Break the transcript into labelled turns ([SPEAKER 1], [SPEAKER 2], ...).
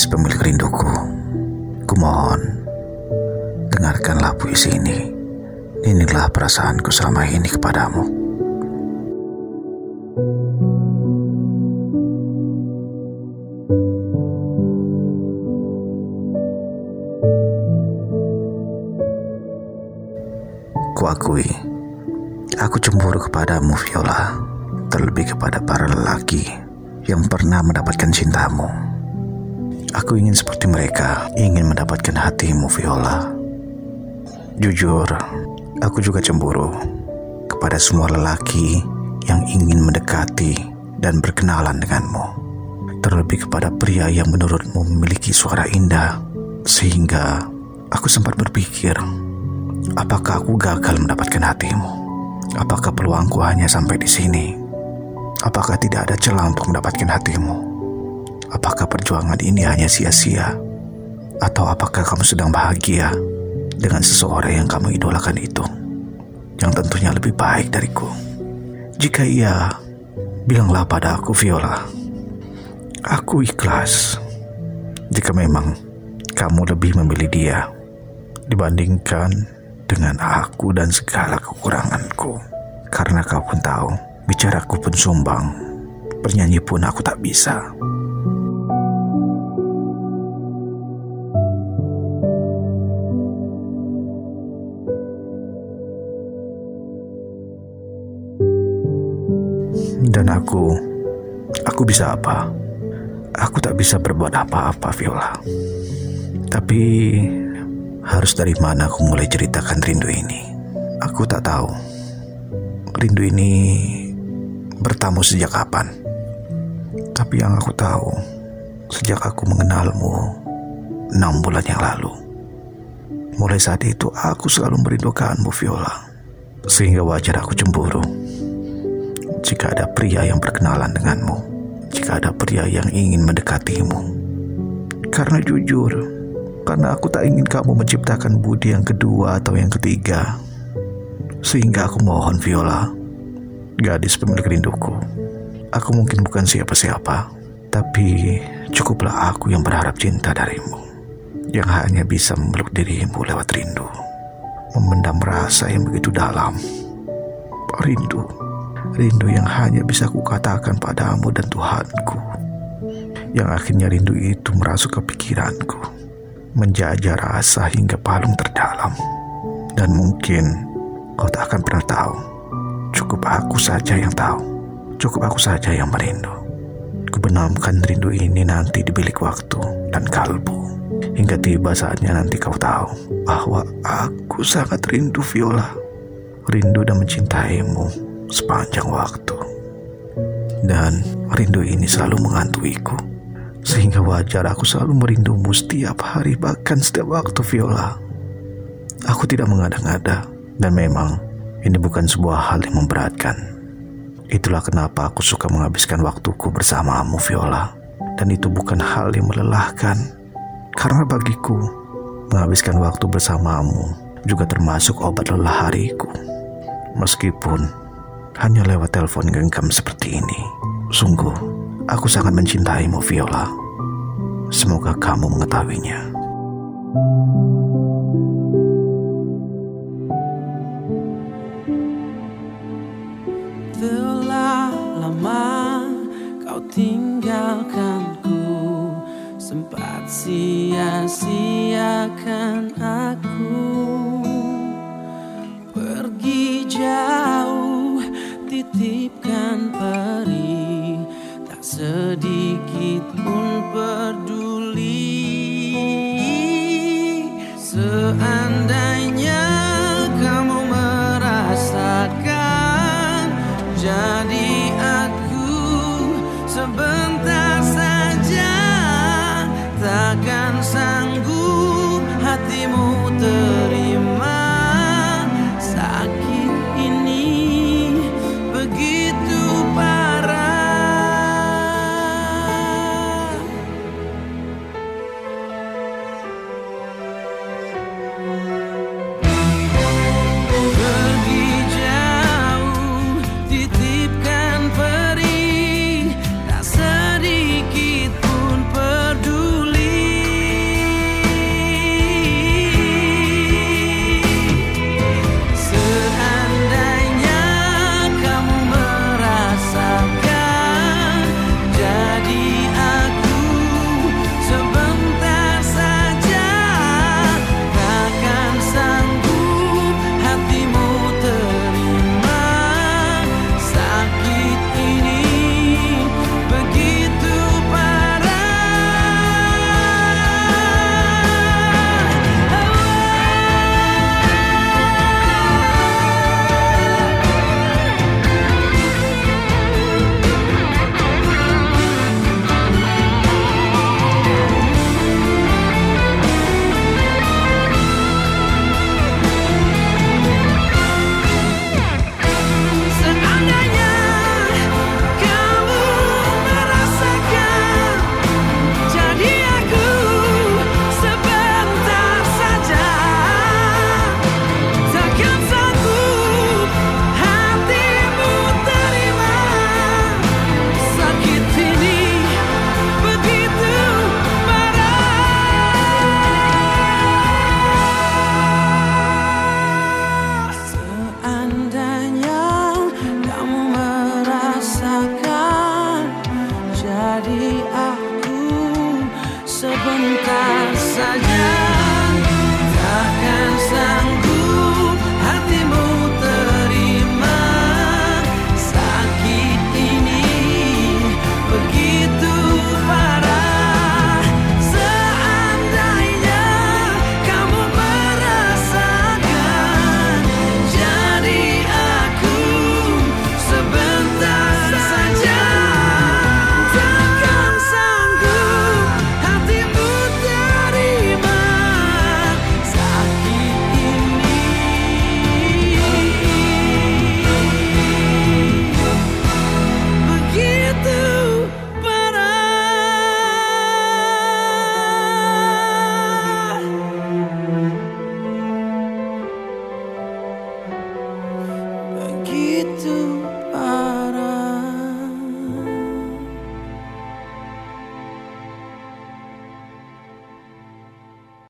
[SPEAKER 1] Gadis pemilik rinduku, kumohon, dengarkanlah puisi ini. Inilah perasaanku selama ini kepadamu. Kuakui, aku cemburu kepadamu, Viola, terlebih kepada para lelaki yang pernah mendapatkan cintamu. Aku ingin seperti mereka, ingin mendapatkan hatimu, Viola. Jujur, aku juga cemburu kepada semua lelaki yang ingin mendekati dan berkenalan denganmu. Terlebih kepada pria yang menurutmu memiliki suara indah, sehingga aku sempat berpikir, apakah aku gagal mendapatkan hatimu? Apakah peluangku hanya sampai di sini? Apakah tidak ada celah untuk mendapatkan hatimu? Apakah perjuangan ini hanya sia-sia? Atau apakah kamu sedang bahagia dengan seseorang yang kamu idolakan itu? Yang tentunya lebih baik dariku. Jika iya, bilanglah pada aku Viola. Aku ikhlas. Jika memang kamu lebih memilih dia dibandingkan dengan aku dan segala kekuranganku. Karena kau pun tahu, bicaraku pun sumbang, bernyanyi pun aku tak bisa. Dan aku, aku bisa apa? Aku tak bisa berbuat apa-apa, Viola. Tapi harus dari mana aku mulai ceritakan rindu ini? Aku tak tahu. Rindu ini bertamu sejak kapan? Tapi yang aku tahu, sejak aku mengenalmu enam bulan yang lalu. Mulai saat itu aku selalu merindukanmu Viola. Sehingga wajar aku cemburu. Jika ada pria yang berkenalan denganmu. Jika ada pria yang ingin mendekatimu. Karena jujur, karena aku tak ingin kamu menciptakan budi yang kedua atau yang ketiga. Sehingga aku mohon Viola, gadis pemilik rinduku. Aku mungkin bukan siapa-siapa, tapi cukuplah aku yang berharap cinta darimu. Yang hanya bisa memeluk dirimu lewat rindu. Memendam rasa yang begitu dalam. Rindu. Rindu yang hanya bisa kukatakan padamu dan Tuhanku. Yang akhirnya rindu itu merasuk ke pikiranku menjajah rasa hingga palung terdalam. Dan mungkin kau tak akan pernah tahu. Cukup aku saja yang tahu. Cukup aku saja yang merindu. Kubenamkan rindu ini nanti di bilik waktu dan kalbu. Hingga tiba saatnya nanti kau tahu bahwa aku sangat rindu Viola. Rindu dan mencintaimu sepanjang waktu. Dan rindu ini selalu mengantuiku sehingga wajar aku selalu merindumu setiap hari bahkan setiap waktu Viola. Aku tidak mengada-ngada dan memang ini bukan sebuah hal yang memberatkan. Itulah kenapa aku suka menghabiskan waktuku bersamamu Viola. Dan itu bukan hal yang melelahkan. Karena bagiku, menghabiskan waktu bersamamu juga termasuk obat lelah hariku. Meskipun hanya lewat telepon genggam seperti ini. Sungguh, Aku sangat mencintaimu, Viola. Semoga kamu mengetahuinya.
[SPEAKER 2] Telah lama kau tinggalkanku Sempat sia-siakan aku Pergi jauh peri sedikit